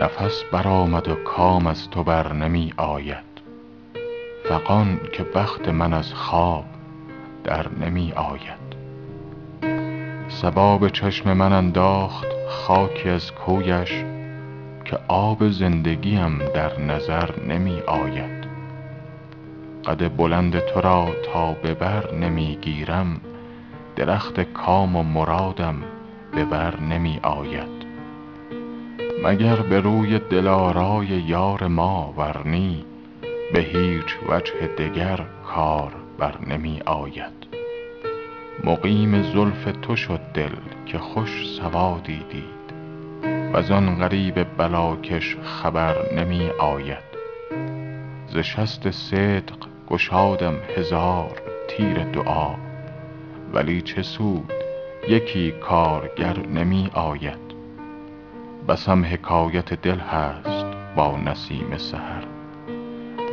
نفس برآمد و کام از تو بر نمی آید. فغان که بخت من از خواب در نمی آید. صبا چشم من انداخت خاکی از کویش که آب زندگیم در نظر نمی آید. قد بلند تو را تا به بر نمی گیرم درخت کام و مرادم به بر نمی آید. مگر به روی دلارای یار ما ور نی به هیچ وجه دگر کار بر نمی آید. مقیم زلف تو شد دل که خوش سوادی دید. وزان غریب بلاکش خبر نمی آید. ز شست صدق گشادم هزار تیر دعا. ولی چه سود یکی کارگر نمی آید. بسم حکایت دل هست با نسیم سحر.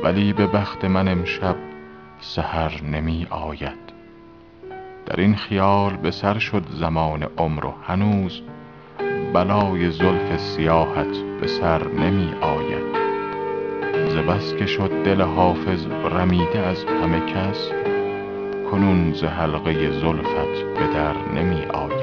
ولی به بخت من امشب سحر نمی آید. در این خیال به سر شد زمان عمر و هنوز بلای زلف سیاهت به سر نمی آید. ز بس که شد دل حافظ رمیده از همه کس کنون ز حلقه زلفت به در نمی آید.